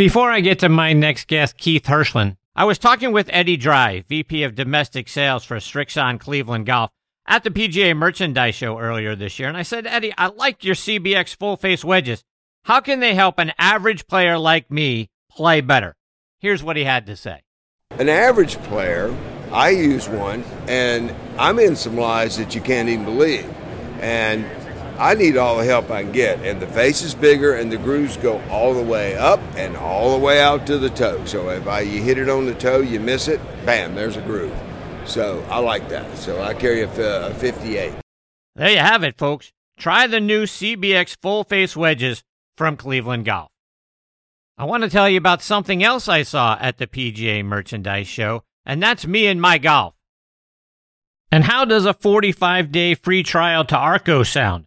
Before I get to my next guest, Keith Hirshland, I was talking with Eddie Dry, VP of Domestic Sales for Srixon Cleveland Golf, at the PGA Merchandise Show earlier this year, and I said, Eddie, I like your CBX full face wedges. How can they help an average player like me play better? Here's what he had to say. An average player, I use one, and I'm in some lies that you can't even believe. And I need all the help I can get. And the face is bigger, and the grooves go all the way up and all the way out to the toe. So if I, you hit it on the toe, you miss it, bam, there's a groove. So I like that. So I carry a, a 58. There you have it, folks. Try the new CBX full face wedges from Cleveland Golf. I want to tell you about something else I saw at the PGA Merchandise Show, and that's me and my golf. And how does a 45 day free trial to Arccos sound?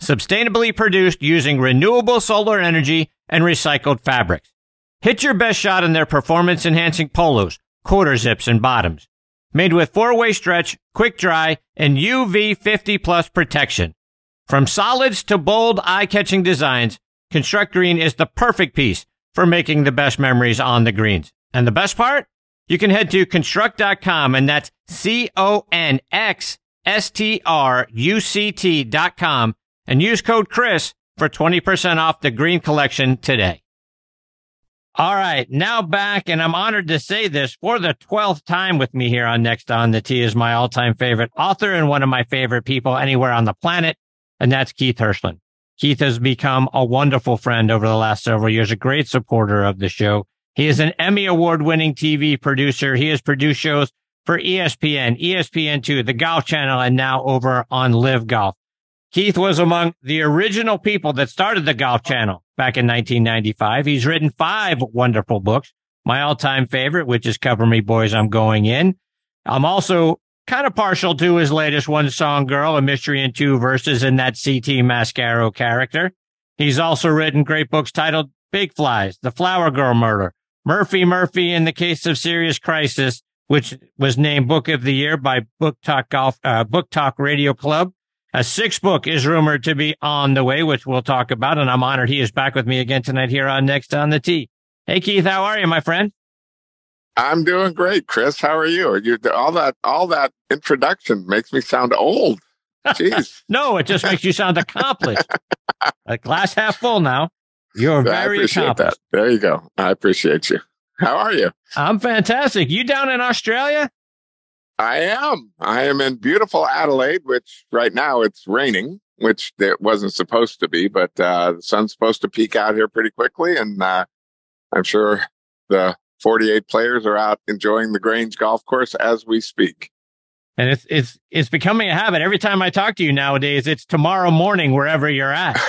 sustainably produced using renewable solar energy and recycled fabrics. Hit your best shot in their performance enhancing polos, quarter zips, and bottoms made with four-way stretch, quick dry, and UV 50 plus protection. From solids to bold, eye-catching designs, Conxstruct Green is the perfect piece for making the best memories on the greens. And the best part? You can head to conxstruct.com and that's C-O-N-X-S-T-R-U-C-T dot com and use code Chris for 20% off the green collection today. All right, now back, and I'm honored to say this for the 12th time with me here on Next on the Tee is my all time favorite author and one of my favorite people anywhere on the planet, and that's Keith Hirshland. Keith has become a wonderful friend over the last several years, a great supporter of the show. He is an Emmy award winning TV producer. He has produced shows for ESPN, ESPN2, the Golf Channel, and now over on LIV Golf. Keith was among the original people that started the Golf Channel back in 1995. He's written five wonderful books. My all time favorite, which is Cover Me Boys, I'm Going In. I'm also kind of partial to his latest One Song Girl, a mystery in two verses in that CT Mascaro character. He's also written great books titled Big Flies, The Flower Girl Murder, Murphy Murphy in the Case of Serious Crisis, which was named Book of the Year by Book Talk Golf, uh, Book Talk Radio Club. A sixth book is rumored to be on the way, which we'll talk about. And I'm honored he is back with me again tonight here on Next on the Tee. Hey, Keith, how are you, my friend? I'm doing great, Chris. How are you? you all that all that introduction makes me sound old. Jeez. no, it just makes you sound accomplished. A glass half full now. You're very accomplished. That. There you go. I appreciate you. How are you? I'm fantastic. You down in Australia? I am. I am in beautiful Adelaide, which right now it's raining, which it wasn't supposed to be, but uh, the sun's supposed to peak out here pretty quickly. And uh, I'm sure the 48 players are out enjoying the Grange golf course as we speak. And it's it's it's becoming a habit. Every time I talk to you nowadays, it's tomorrow morning wherever you're at.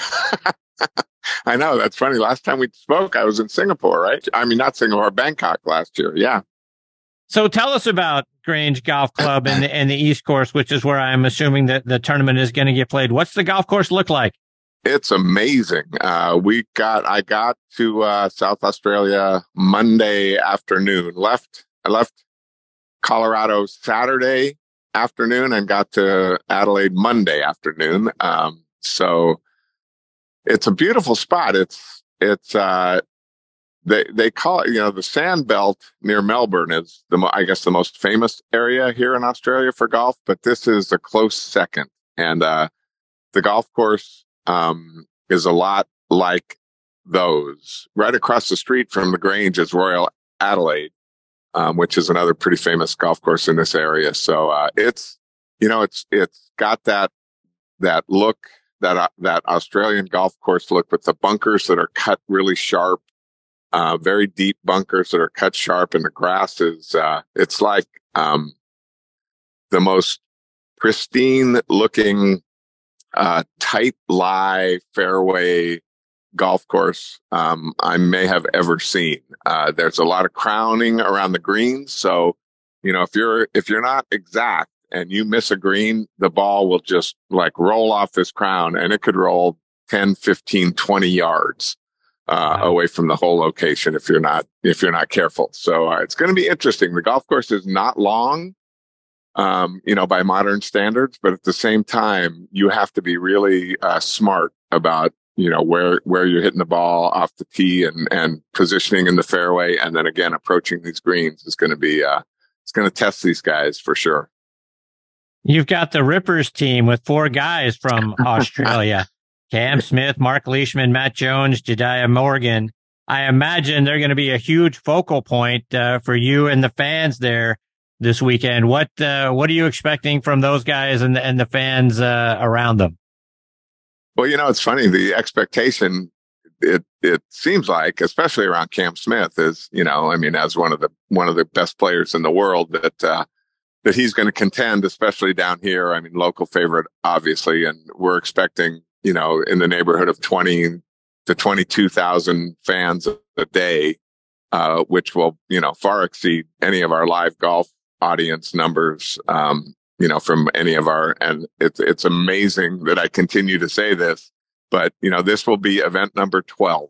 I know that's funny. Last time we spoke, I was in Singapore, right? I mean, not Singapore, Bangkok last year. Yeah. So tell us about Grange Golf Club and the, and the East Course, which is where I'm assuming that the tournament is going to get played. What's the golf course look like? It's amazing. Uh, we got, I got to uh, South Australia Monday afternoon. Left, I left Colorado Saturday afternoon and got to Adelaide Monday afternoon. Um, so it's a beautiful spot. It's, it's, uh, they they call it you know the sand belt near melbourne is the i guess the most famous area here in australia for golf but this is a close second. And uh, the golf course um, is a lot like those. Right across the street from the grange is royal adelaide um, which is another pretty famous golf course in this area. So uh, it's you know it's it's got that that look that uh, that australian golf course look with the bunkers that are cut really sharp uh, very deep bunkers that are cut sharp and the grass is, uh, it's like, um, the most pristine looking, uh, tight lie fairway golf course um, I may have ever seen. Uh, there's a lot of crowning around the greens, so you know if you're if you're not exact and you miss a green, the ball will just like roll off this crown, and it could roll 10, 15, 20 yards. Uh, wow. away from the whole location if you're not if you're not careful. So uh, it's going to be interesting. The golf course is not long, um, you know, by modern standards, but at the same time, you have to be really uh, smart about you know where where you're hitting the ball off the tee and and positioning in the fairway, and then again approaching these greens is going to be uh, it's going to test these guys for sure. You've got the Rippers team with four guys from Australia. Cam Smith, Mark Leishman, Matt Jones, Jediah Morgan. I imagine they're going to be a huge focal point uh, for you and the fans there this weekend. What uh, what are you expecting from those guys and the, and the fans uh, around them? Well, you know, it's funny. The expectation it it seems like, especially around Cam Smith, is you know, I mean, as one of the one of the best players in the world, that uh, that he's going to contend, especially down here. I mean, local favorite, obviously, and we're expecting you know, in the neighborhood of 20 to 22,000 fans a day, uh, which will, you know, far exceed any of our LIV Golf audience numbers, um, you know, from any of our, and it's, it's amazing that I continue to say this, but, you know, this will be event number 12.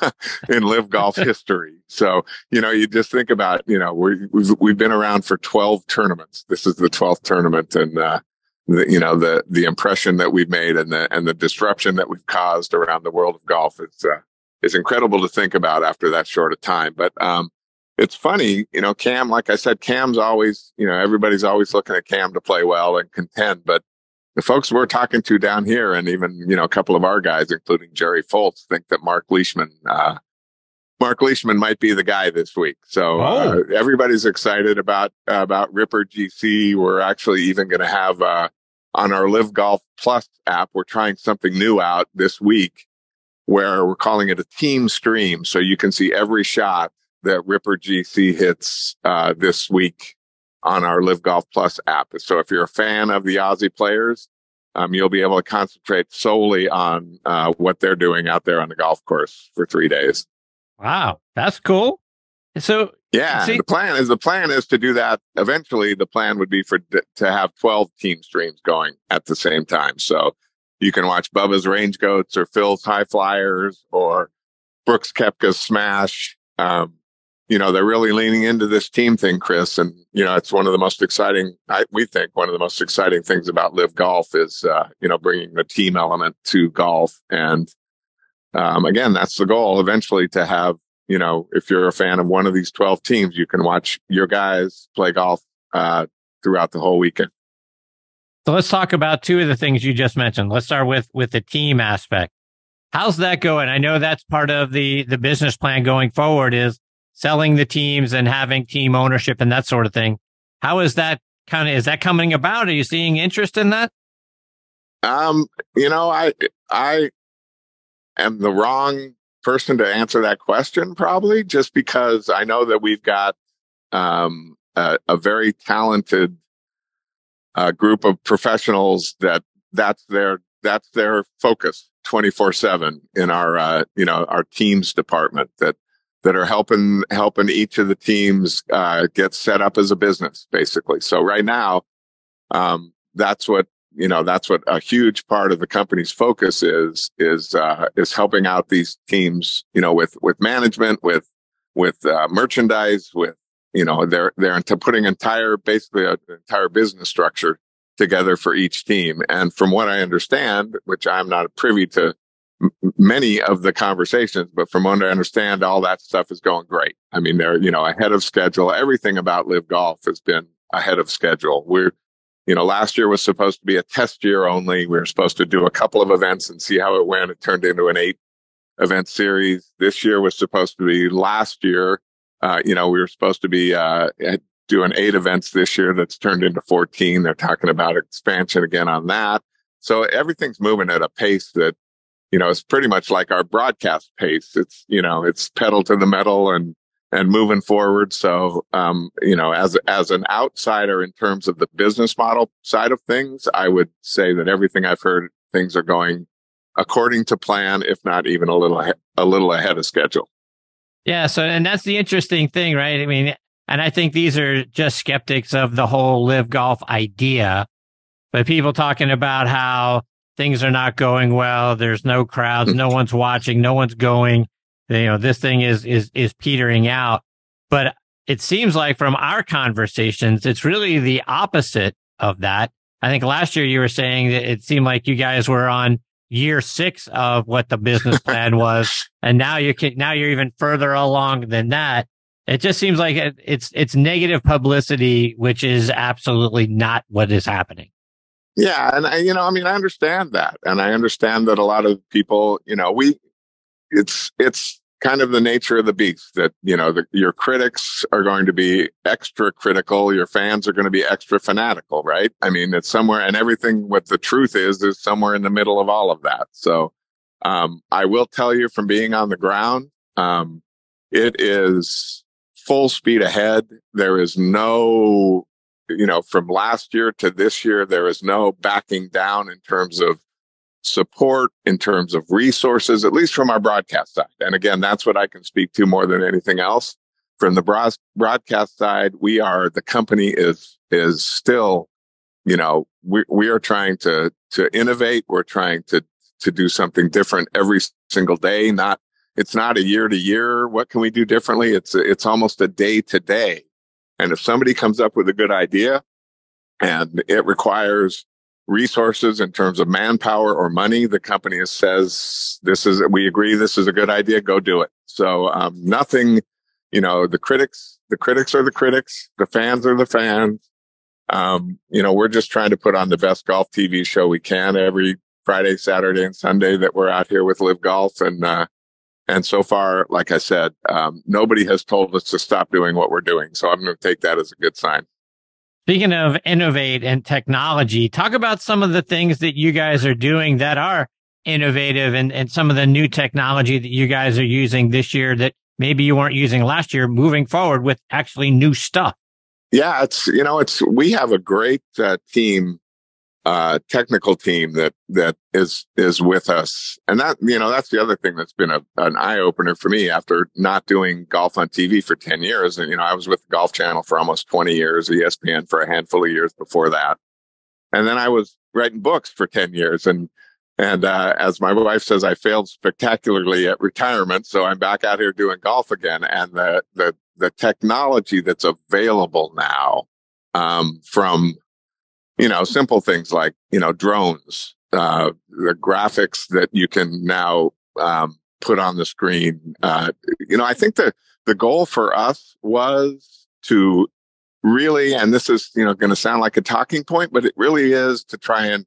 in LIV Golf history. So, you know, you just think about, you know, we, we've, we've been around for 12 tournaments. This is the 12th tournament and, uh, the, you know, the, the impression that we've made and the, and the disruption that we've caused around the world of golf is, uh, is incredible to think about after that short of time. But, um, it's funny, you know, Cam, like I said, Cam's always, you know, everybody's always looking at Cam to play well and contend, but the folks we're talking to down here and even, you know, a couple of our guys, including Jerry Foltz, think that Mark Leishman, uh, Mark Leishman might be the guy this week. So uh, oh. everybody's excited about uh, about Ripper GC. We're actually even going to have uh, on our LIV Golf Plus app, we're trying something new out this week where we're calling it a team stream. So you can see every shot that Ripper GC hits uh, this week on our LIV Golf Plus app. So if you're a fan of the Aussie players, um, you'll be able to concentrate solely on uh, what they're doing out there on the golf course for three days. Wow, that's cool. So yeah, See, the plan is the plan is to do that. Eventually, the plan would be for to have twelve team streams going at the same time. So you can watch Bubba's Range Goats or Phil's HyFlyers or Brooks Koepka's Smash. Um, you know, they're really leaning into this team thing, Chris. And, you know, it's one of the most exciting, I, we think one of the most exciting things about LIV Golf is, uh, you know, bringing the team element to golf. And, um, again, that's the goal eventually to have you know, if you're a fan of one of these 12 teams, you can watch your guys play golf uh, throughout the whole weekend. So let's talk about two of the things you just mentioned. Let's start with with the team aspect. How's that going? I know that's part of the the business plan going forward is selling the teams and having team ownership and that sort of thing. How is that kind of is that coming about? Are you seeing interest in that? Um, you know, I I am the wrong person to answer that question, probably just because I know that we've got um, a, a, very talented uh, group of professionals that that's their that's their focus 24 seven in our uh, you know our teams department that that are helping helping each of the teams uh, get set up as a business basically. So right now, um, that's what you know that's what a huge part of the company's focus is is uh, is helping out these teams you know with with management with with uh, merchandise with you know they're they're into putting entire basically an entire business structure together for each team. And from what i understand which i'm not privy to m- many of the conversations but from what i understand all that stuff is going great. I mean they're you know ahead of schedule. Everything about LIV Golf has been ahead of schedule. We're you know, last year was supposed to be a test year only. We were supposed to do a couple of events and see how it went. It turned into an eight event series. This year was supposed to be last year. Uh, you know, we were supposed to be, uh, doing eight events this year that's turned into 14. They're talking about expansion again on that. So everything's moving at a pace that, you know, it's pretty much like our broadcast pace. It's, you know, it's pedal to the metal and and moving forward. So, um, you know, as, as an outsider in terms of the business model side of things, I would say that everything I've heard, things are going according to plan, if not even a little a little ahead of schedule. Yeah. So, and that's the interesting thing, right? I mean, and I think these are just skeptics of the whole LIV Golf idea, but people talking about how things are not going well. There's no crowds. no one's watching. No one's going. You know, this thing is, is, is petering out. But it seems like from our conversations, it's really the opposite of that. I think last year you were saying that it seemed like you guys were on year six of what the business plan was. And now you can, now you're even further along than that. It just seems like it, it's, it's negative publicity, which is absolutely not what is happening. Yeah. And I, you know, I mean, I understand that. And I understand that a lot of people, you know, we, it's, it's, kind of the nature of the beast that, you know, the, your critics are going to be extra critical. Your fans are going to be extra fanatical, right? I mean, it's somewhere and everything what the truth is, is somewhere in the middle of all of that. So, um, I will tell you from being on the ground, um, it is full speed ahead. There is no, you know, from last year to this year, there is no backing down in terms of support in terms of resources, at least from our broadcast side. And again, that's what I can speak to more than anything else. From the broad- broadcast side, we are, the company is, is still, you know, we, we are trying to, to innovate. We're trying to, to do something different every single day. Not, it's not a year to year. What can we do differently? It's, it's almost a day to day. And if somebody comes up with a good idea and it requires resources in terms of manpower or money, the company says this is we agree this is a good idea. Go do it. So um, nothing, you know, the critics the critics are the critics, the fans are the fans. Um, you know, we're just trying to put on the best golf TV show we can every Friday, Saturday, and Sunday that we're out here with LIV Golf, and uh, and so far, like I said, um, nobody has told us to stop doing what we're doing. So I'm going to take that as a good sign. Speaking of innovate and technology, talk about some of the things that you guys are doing that are innovative and, and some of the new technology that you guys are using this year that maybe you weren't using last year moving forward with actually new stuff. Yeah, it's, you know, it's, we have a great uh, team uh, technical team that that is is with us, and that you know that's the other thing that's been a, an eye opener for me after not doing golf on TV for ten years. And you know, I was with the Golf Channel for almost twenty years, ESPN for a handful of years before that, and then I was writing books for ten years. And and uh, as my wife says, I failed spectacularly at retirement, so I'm back out here doing golf again. And the the the technology that's available now um, from you know, simple things like, you know, drones, uh, the graphics that you can now, um, put on the screen. Uh, you know, I think that the goal for us was to really, and this is, you know, going to sound like a talking point, but it really is to try and,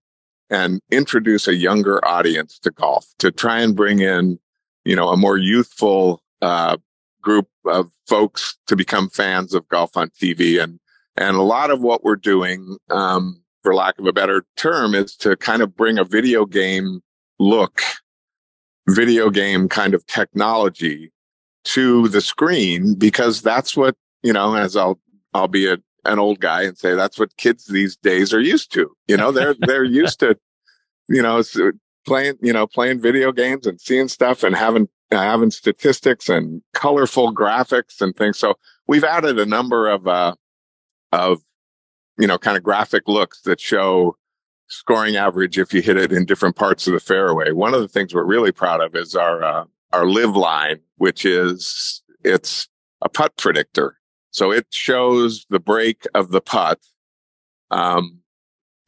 and introduce a younger audience to golf, to try and bring in, you know, a more youthful, uh, group of folks to become fans of golf on TV. And, and a lot of what we're doing, um, for lack of a better term, is to kind of bring a video game look, video game kind of technology to the screen because that's what, you know, as I'll, I'll be a, an old guy and say that's what kids these days are used to. You know, they're, they're used to, you know, playing, you know, playing video games and seeing stuff and having, having statistics and colorful graphics and things. So we've added a number of, uh, of you know, kind of graphic looks that show scoring average if you hit it in different parts of the fairway. One of the things we're really proud of is our uh, our LIV line, which is it's a putt predictor. So it shows the break of the putt um,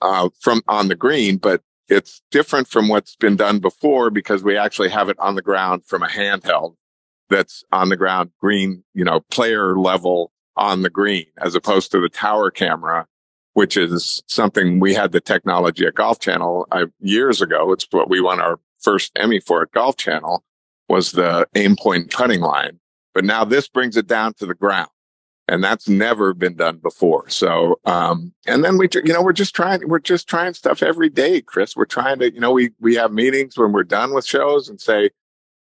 uh, from on the green, but it's different from what's been done before because we actually have it on the ground from a handheld that's on the ground green, you know, player level on the green as opposed to the tower camera which is something we had the technology at Golf Channel uh, years ago. It's what we won our first Emmy for at Golf Channel was the aim point cutting line. But now this brings it down to the ground. And that's never been done before. So, um, and then we, you know, we're just trying, we're just trying stuff every day, Chris. We're trying to, you know, we, we have meetings when we're done with shows and say,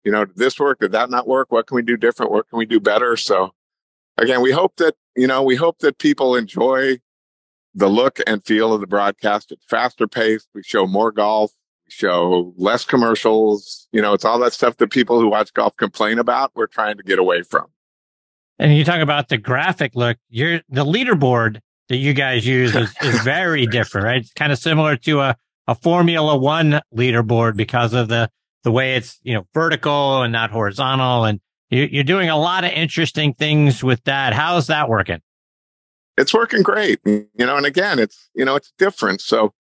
you know, did this work? Did that not work? What can we do different? What can we do better? So again, we hope that, you know, we hope that people enjoy the look and feel of the broadcast. It's faster paced. We show more golf. We show, less commercials. You know, it's all that stuff that people who watch golf complain about. We're trying to get away from. And you talk about the graphic look. You're the leaderboard that you guys use is, is very different, right? It's kind of similar to a, a Formula One leaderboard because of the the way it's you know vertical and not horizontal, and you, you're doing a lot of interesting things with that. How's that working? It's working great, you know. And again, it's you know it's different. So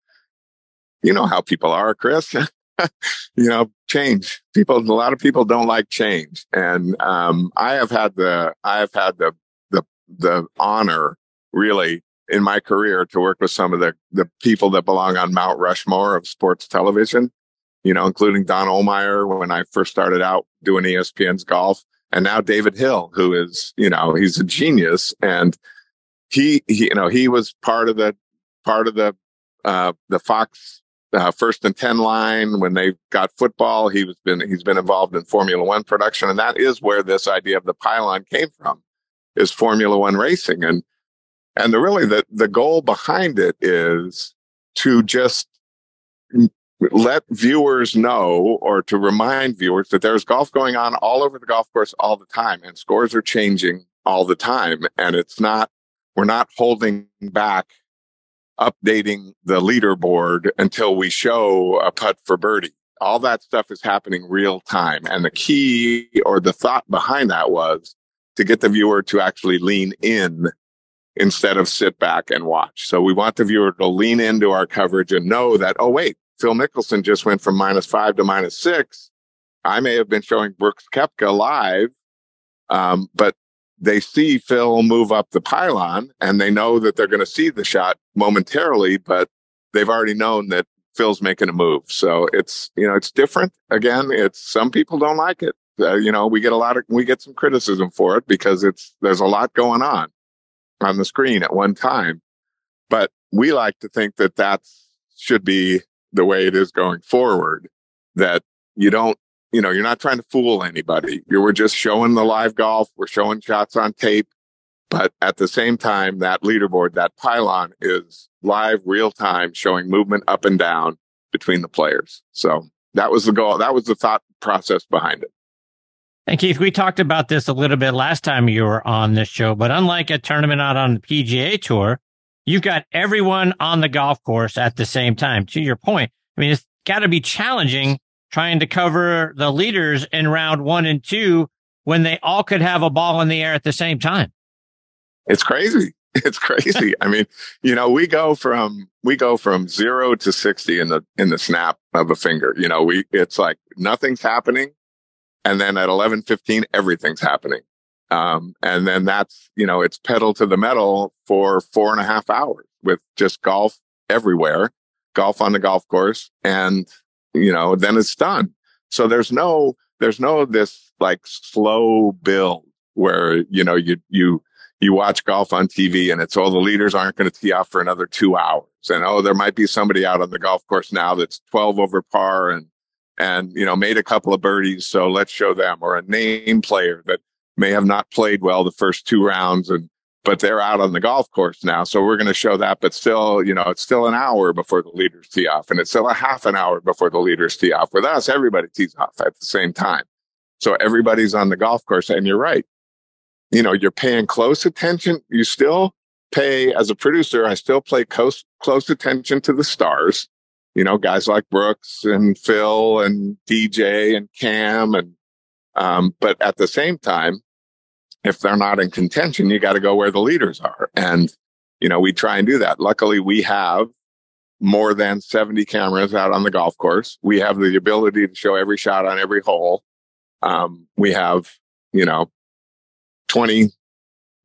you know how people are, Chris. you know, change. People, a lot of people don't like change, and um, I have had the I have had the the the honor really in my career to work with some of the the people that belong on Mount Rushmore of sports television. You know, including Don Ohlmeyer when I first started out doing ESPN's golf, and now David Hill, who is you know he's a genius, and he, he you know he was part of the part of the uh, the Fox uh, first and 10 line when they got football. He was been, he's been involved in Formula One production. And that is where this idea of the pylon came from is Formula One racing. And, and the really the, the goal behind it is to just let viewers know or to remind viewers that there's golf going on all over the golf course all the time and scores are changing all the time. And it's not, we're not holding back updating the leaderboard until we show a putt for birdie. All that stuff is happening real time. And the key or the thought behind that was to get the viewer to actually lean in instead of sit back and watch. So we want the viewer to lean into our coverage and know that, oh, wait, Phil Mickelson just went from minus five to minus six. I may have been showing Brooks Koepka live, um, but they see Phil move up the pylon and they know that they're going to see the shot momentarily, but they've already known that Phil's making a move. So it's, you know, it's different. Again, it's some people don't like it. Uh, you know, we get a lot of, we get some criticism for it because it's, there's a lot going on on the screen at one time. But we like to think that that should be the way it is going forward, that you don't you know, you're not trying to fool anybody. You were just showing the live golf. We're showing shots on tape. But at the same time, that leaderboard, that pylon is live real time showing movement up and down between the players. So that was the goal. That was the thought process behind it. And Keith, we talked about this a little bit last time you were on this show, but unlike a tournament out on the PGA tour, you've got everyone on the golf course at the same time. To your point, I mean, it's got to be challenging trying to cover the leaders in round one and two when they all could have a ball in the air at the same time. It's crazy. It's crazy. I mean, you know, we go from, we go from zero to 60 in the, in the snap of a finger. You know, we, it's like nothing's happening. And then at eleven fifteen, everything's happening. Um, and then that's, you know, it's pedal to the metal for four and a half hours with just golf everywhere, golf on the golf course. And you know, then it's done. So there's no, there's no this like slow build where, you know, you, you, you watch golf on TV and it's, oh, the leaders aren't going to tee off for another two hours. And, oh, there might be somebody out on the golf course now that's 12 over par and, and, you know, made a couple of birdies. So let's show them or a name player that may have not played well the first two rounds and but they're out on the golf course now. So we're going to show that, but still, you know, it's still an hour before the leaders tee off and it's still a half an hour before the leaders tee off. With us, everybody tees off at the same time. So everybody's on the golf course and you're right. You know, you're paying close attention. You still pay as a producer. I still pay close, close attention to the stars, you know, guys like Brooks and Phil and DJ and Cam. And, um, but at the same time, if they're not in contention, you got to go where the leaders are. And, you know, we try and do that. Luckily, we have more than 70 cameras out on the golf course. We have the ability to show every shot on every hole. Um, we have, you know, 20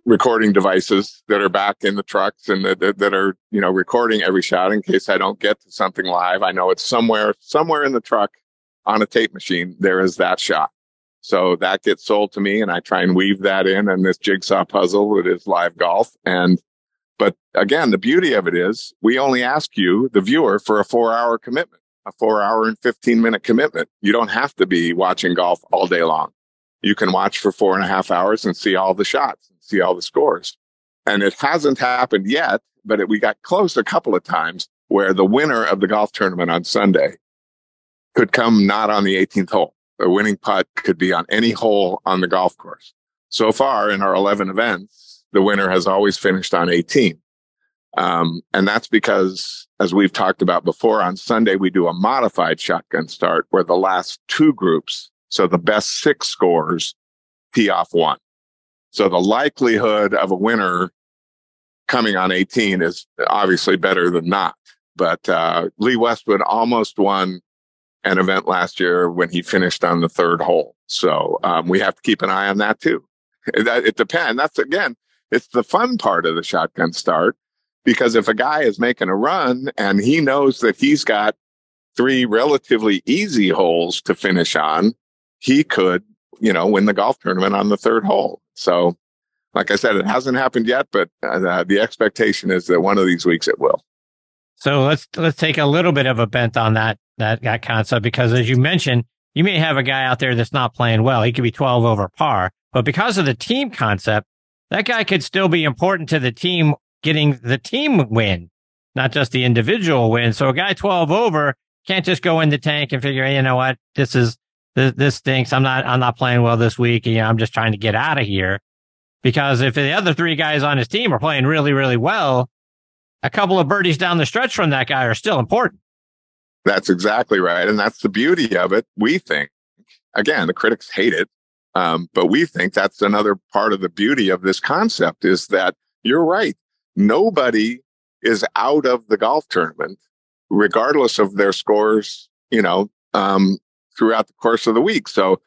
recording devices that are back in the trucks and that, that, that are, you know, recording every shot in case I don't get to something live. I know it's somewhere, somewhere in the truck on a tape machine. There is that shot. So that gets sold to me and I try and weave that in and this jigsaw puzzle that is LIV Golf. And, but again, the beauty of it is we only ask you, the viewer, for a four hour commitment, a four hour and 15 minute commitment. You don't have to be watching golf all day long. You can watch for four and a half hours and see all the shots and see all the scores. And it hasn't happened yet, but it, we got close a couple of times where the winner of the golf tournament on Sunday could come not on the 18th hole. A winning putt could be on any hole on the golf course. So far in our 11 events, the winner has always finished on 18. Um, and that's because, as we've talked about before, on Sunday, we do a modified shotgun start where the last two groups, so the best six scores, tee off one. So the likelihood of a winner coming on 18 is obviously better than not. But uh, Lee Westwood almost won an event last year when he finished on the third hole. So um, we have to keep an eye on that too. It, it depends. That's again, it's the fun part of the shotgun start because if a guy is making a run and he knows that he's got three relatively easy holes to finish on, he could, you know, win the golf tournament on the third hole. So, like I said, it hasn't happened yet, but uh, the expectation is that one of these weeks it will. So let's let's take a little bit of a bent on that that that concept because as you mentioned, you may have a guy out there that's not playing well. He could be 12 over par, but because of the team concept, that guy could still be important to the team getting the team win, not just the individual win. So a guy 12 over can't just go in the tank and figure, hey, you know what, this is this, this stinks. I'm not I'm not playing well this week. You know, I'm just trying to get out of here. Because if the other three guys on his team are playing really, really well, a couple of birdies down the stretch from that guy are still important. That's exactly right. And that's the beauty of it. We think, again, the critics hate it. Um, but we think that's another part of the beauty of this concept is that you're right. Nobody is out of the golf tournament, regardless of their scores, you know, um, throughout the course of the week. So,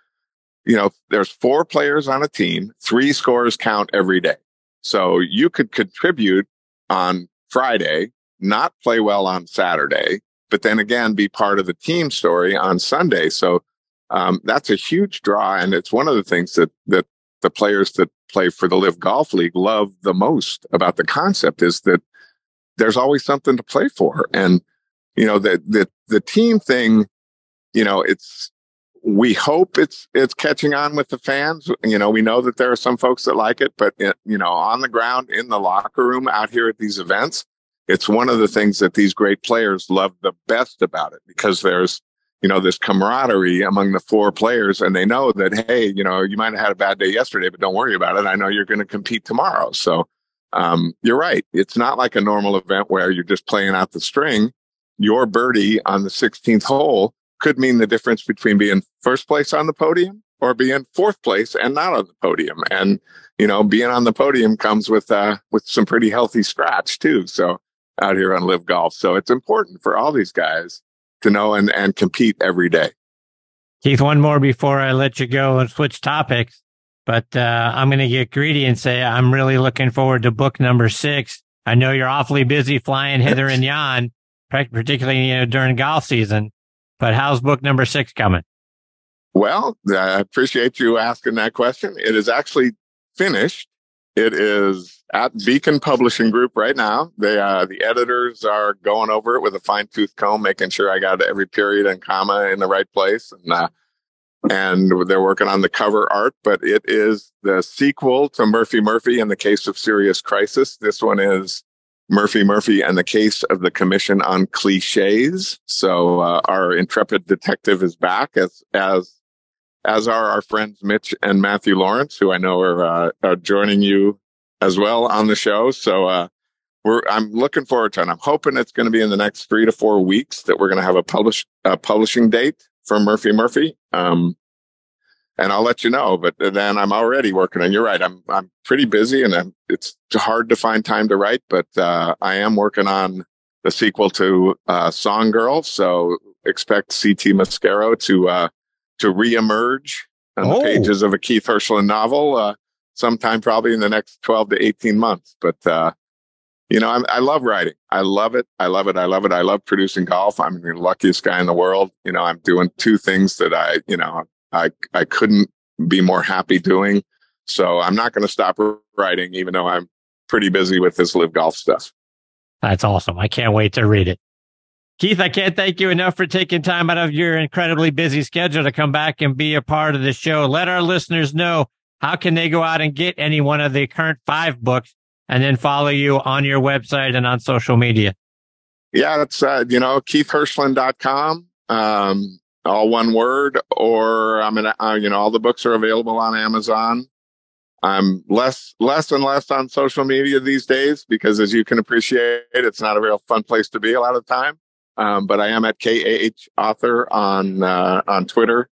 you know, there's four players on a team, three scores count every day. So you could contribute on Friday, not play well on Saturday, but then again, be part of the team story on Sunday. So, um, that's a huge draw. And it's one of the things that, that the players that play for the LIV Golf League love the most about the concept is that there's always something to play for. And, you know, the, the, the team thing, you know, it's, we hope it's it's catching on with the fans. You know, we know that there are some folks that like it, but it, you know, on the ground in the locker room out here at these events, it's one of the things that these great players love the best about it because there's you know this camaraderie among the four players, and they know that hey, you know, you might have had a bad day yesterday, but don't worry about it. I know you're going to compete tomorrow. So um, you're right. It's not like a normal event where you're just playing out the string. Your birdie on the 16th hole could mean the difference between being first place on the podium or being fourth place and not on the podium. And, you know, being on the podium comes with, uh, with some pretty healthy scratch too. So out here on LIV Golf. So it's important for all these guys to know and, and compete every day. Keith, one more before I let you go and switch topics. But uh, I'm going to get greedy and say I'm really looking forward to book number six. I know you're awfully busy flying hither and yon, particularly you know, during golf season. But how's book number six coming? Well, I appreciate you asking that question. It is actually finished. It is at Beacon Publishing Group right now. They, uh, the editors are going over it with a fine tooth comb, making sure I got every period and comma in the right place. And, uh, and they're working on the cover art, but it is the sequel to Murphy Murphy in the case of Serious Crisis. This one is Murphy Murphy and the case of the Commission on Cliches. So uh, our intrepid detective is back as as as are our friends Mitch and Matthew Lawrence, who I know are, uh, are joining you as well on the show. So uh, we're I'm looking forward to it. I'm hoping it's going to be in the next three to four weeks that we're going to have a publish a publishing date for Murphy Murphy. Um, and I'll let you know. But then I'm already working and You're right. I'm I'm pretty busy, and I'm, it's hard to find time to write. But uh, I am working on the sequel to uh, Song Girl, so expect CT Mascaro to uh, to reemerge on oh. the pages of a Keith Hirshland novel uh, sometime probably in the next 12 to 18 months. But uh, you know, I'm, i love writing. I love it. I love it. I love it. I love producing golf. I'm the luckiest guy in the world. You know, I'm doing two things that I, you know, I, I couldn't be more happy doing. So I'm not going to stop writing, even though I'm pretty busy with this LIV Golf stuff. That's awesome. I can't wait to read it. Keith, I can't thank you enough for taking time out of your incredibly busy schedule to come back and be a part of the show. Let our listeners know how can they go out and get any one of the current five books and then follow you on your website and on social media. Yeah, that's, uh, you know, keithhirshland.com. Um, all one word, or I'm gonna, uh, you know, all the books are available on Amazon. I'm less, less and less on social media these days because, as you can appreciate, it's not a real fun place to be a lot of the time. Um, but I am at KAH author on uh, on Twitter,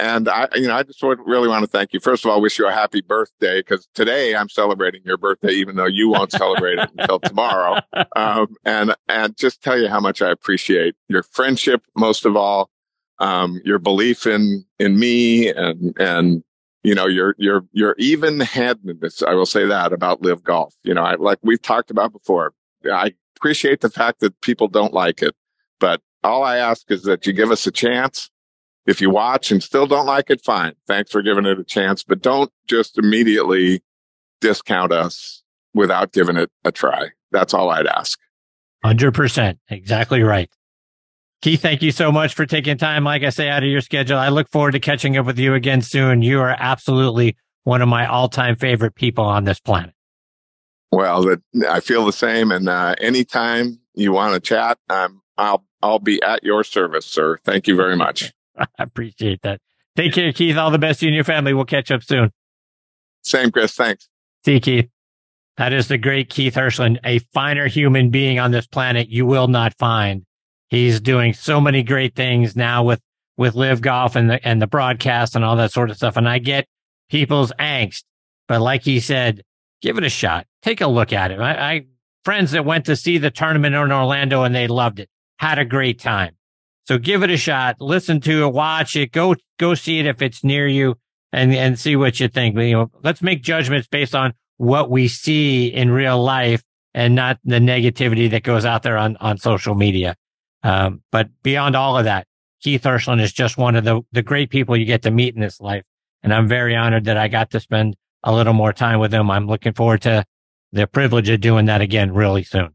and I, you know, I just really want to thank you. First of all, wish you a happy birthday because today I'm celebrating your birthday, even though you won't celebrate it until tomorrow. Um, and and just tell you how much I appreciate your friendship, most of all, um, your belief in in me, and and you know your your your even handedness. I will say that about LIV Golf. You know, I, like we've talked about before. I appreciate the fact that people don't like it, but all I ask is that you give us a chance if you watch and still don't like it, fine. Thanks for giving it a chance, but don't just immediately discount us without giving it a try. That's all I'd ask. 100%. Exactly right. Keith, thank you so much for taking time, like I say, out of your schedule. I look forward to catching up with you again soon. You are absolutely one of my all time favorite people on this planet. Well, that I feel the same. And uh, anytime you want to chat, um, I'll I'll be at your service, sir. Thank you very much. I appreciate that. Take care, Keith. All the best to you and your family. We'll catch up soon. Same, Chris. Thanks. See you, Keith. That is the great Keith Hirshland, a finer human being on this planet you will not find. He's doing so many great things now with, with LIV Golf and the, and the broadcast and all that sort of stuff. And I get people's angst, but like he said, give it a shot. Take a look at it. I, I friends that went to see the tournament in Orlando and they loved it, had a great time. So give it a shot, listen to it, watch it, go, go see it if it's near you and, and see what you think. You know, let's make judgments based on what we see in real life and not the negativity that goes out there on, on social media. Um, but beyond all of that, Keith Hirshland is just one of the, the great people you get to meet in this life. And I'm very honored that I got to spend a little more time with him. I'm looking forward to the privilege of doing that again really soon.